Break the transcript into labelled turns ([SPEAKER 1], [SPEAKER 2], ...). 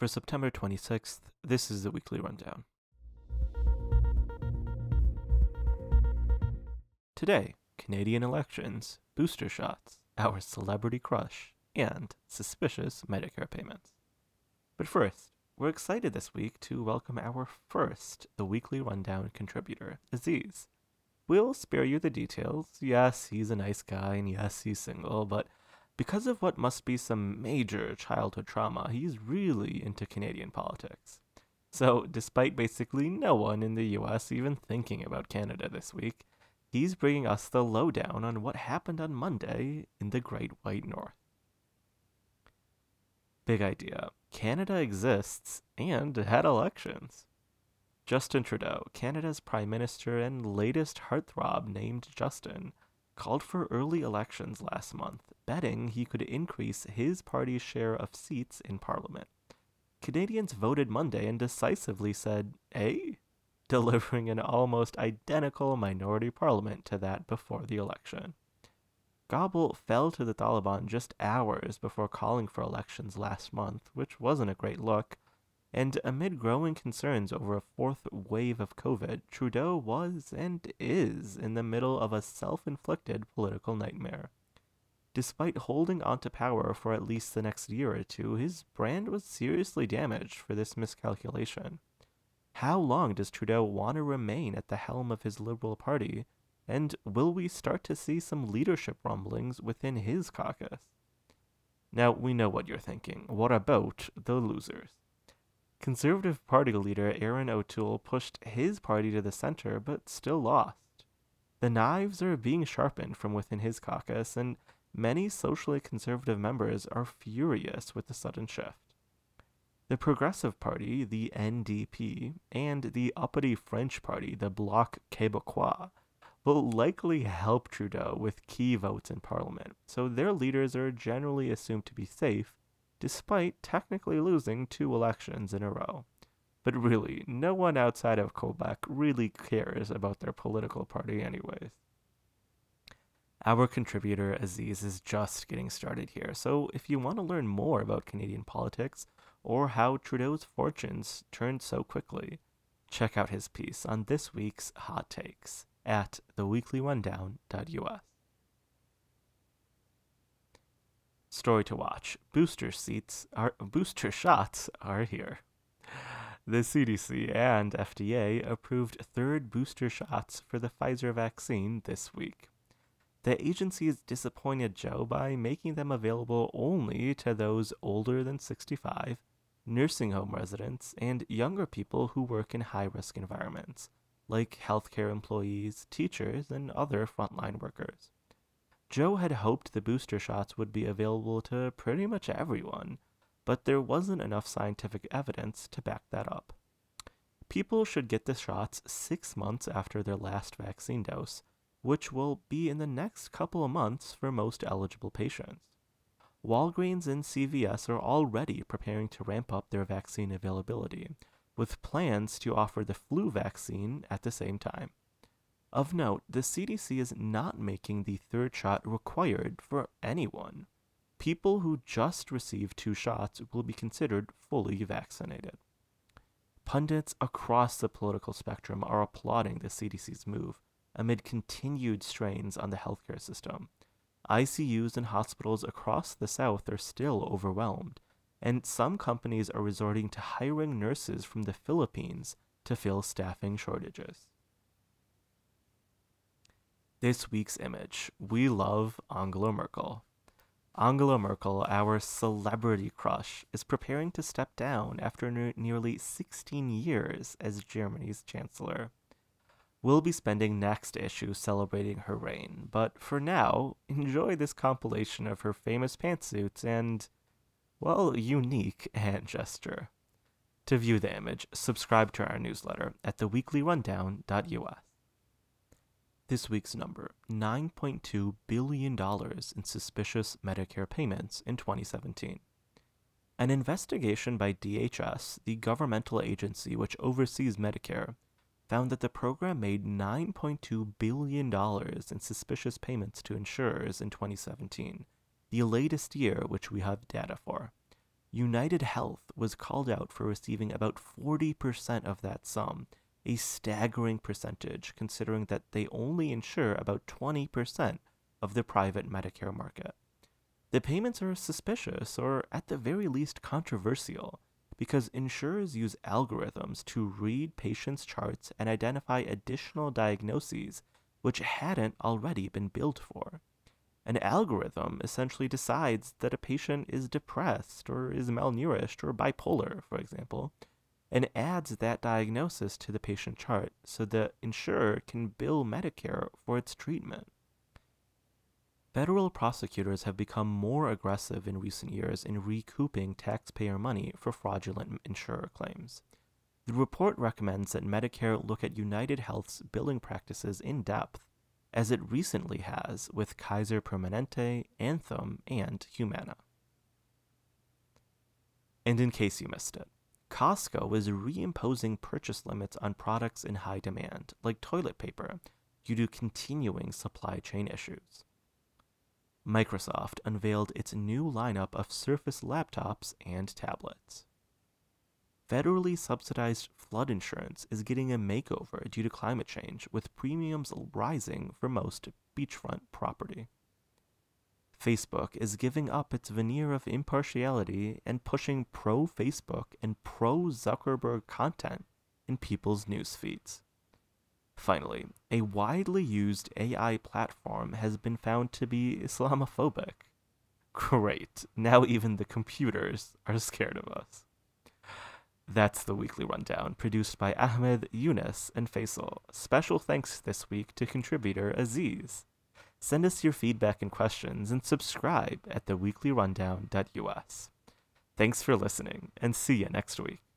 [SPEAKER 1] For September 26th, this is the weekly rundown. Today, Canadian elections, booster shots, our celebrity crush, and suspicious Medicare payments. But first, we're excited this week to welcome our first The Weekly Rundown contributor, Aziz. We'll spare you the details. Yes, he's a nice guy, and yes, he's single, but because of what must be some major childhood trauma, he's really into Canadian politics. So, despite basically no one in the US even thinking about Canada this week, he's bringing us the lowdown on what happened on Monday in the Great White North. Big idea Canada exists and had elections. Justin Trudeau, Canada's Prime Minister and latest heartthrob named Justin, called for early elections last month, betting he could increase his party's share of seats in Parliament. Canadians voted Monday and decisively said, "A," delivering an almost identical minority parliament to that before the election. Kabul fell to the Taliban just hours before calling for elections last month, which wasn't a great look, and amid growing concerns over a fourth wave of COVID, Trudeau was and is in the middle of a self inflicted political nightmare. Despite holding onto power for at least the next year or two, his brand was seriously damaged for this miscalculation. How long does Trudeau want to remain at the helm of his Liberal Party? And will we start to see some leadership rumblings within his caucus? Now, we know what you're thinking. What about the losers? Conservative Party leader Erin O'Toole pushed his party to the center, but still lost. The knives are being sharpened from within his caucus, and many socially conservative members are furious with the sudden shift. The Progressive Party, the NDP, and the uppity French Party, the Bloc Québécois, will likely help Trudeau with key votes in Parliament, so their leaders are generally assumed to be safe despite technically losing two elections in a row. But really, no one outside of Quebec really cares about their political party, anyways. Our contributor Aziz is just getting started here, so if you want to learn more about Canadian politics or how Trudeau's fortunes turned so quickly, check out his piece on this week's Hot Takes at theweeklyrundown.us. Story to watch. Booster seats are booster shots are here. The CDC and FDA approved third booster shots for the Pfizer vaccine this week. The agencies disappointed Joe by making them available only to those older than 65, nursing home residents, and younger people who work in high risk environments, like healthcare employees, teachers, and other frontline workers. Joe had hoped the booster shots would be available to pretty much everyone, but there wasn't enough scientific evidence to back that up. People should get the shots six months after their last vaccine dose, which will be in the next couple of months for most eligible patients. Walgreens and CVS are already preparing to ramp up their vaccine availability, with plans to offer the flu vaccine at the same time. Of note, the CDC is not making the third shot required for anyone. People who just received two shots will be considered fully vaccinated. Pundits across the political spectrum are applauding the CDC's move amid continued strains on the healthcare system. ICUs and hospitals across the South are still overwhelmed, and some companies are resorting to hiring nurses from the Philippines to fill staffing shortages. This week's image. We love Angela Merkel. Angela Merkel, our celebrity crush, is preparing to step down after ne- nearly 16 years as Germany's chancellor. We'll be spending next issue celebrating her reign, but for now, enjoy this compilation of her famous pantsuits and, well, unique hand gesture. To view the image, subscribe to our newsletter at theweeklyrundown.us. This week's number $9.2 billion in suspicious Medicare payments in 2017. An investigation by DHS, the governmental agency which oversees Medicare, found that the program made $9.2 billion in suspicious payments to insurers in 2017, the latest year which we have data for. United Health was called out for receiving about 40% of that sum, a staggering percentage considering that they only insure about 20% of the private Medicare market. The payments are suspicious or, at the very least, controversial because insurers use algorithms to read patients' charts and identify additional diagnoses which hadn't already been billed for. An algorithm essentially decides that a patient is depressed or is malnourished or bipolar, for example, and adds that diagnosis to the patient chart so the insurer can bill Medicare for its treatment. Federal prosecutors have become more aggressive in recent years in recouping taxpayer money for fraudulent insurer claims. The report recommends that Medicare look at United Health's billing practices in depth, as it recently has with Kaiser Permanente, Anthem, and Humana. And in case you missed it, Costco is reimposing purchase limits on products in high demand, like toilet paper, due to continuing supply chain issues. Microsoft unveiled its new lineup of Surface laptops and tablets. Federally subsidized flood insurance is getting a makeover due to climate change, with premiums rising for most beachfront property. Facebook is giving up its veneer of impartiality and pushing pro Facebook and pro Zuckerberg content in people's news feeds. Finally, a widely used AI platform has been found to be Islamophobic. Great, now even the computers are scared of us. That's the weekly rundown, produced by Ahmed, Yunus, and Faisal. Special thanks this week to contributor Aziz. Send us your feedback and questions and subscribe at theweeklyrundown.us. Thanks for listening, and see you next week.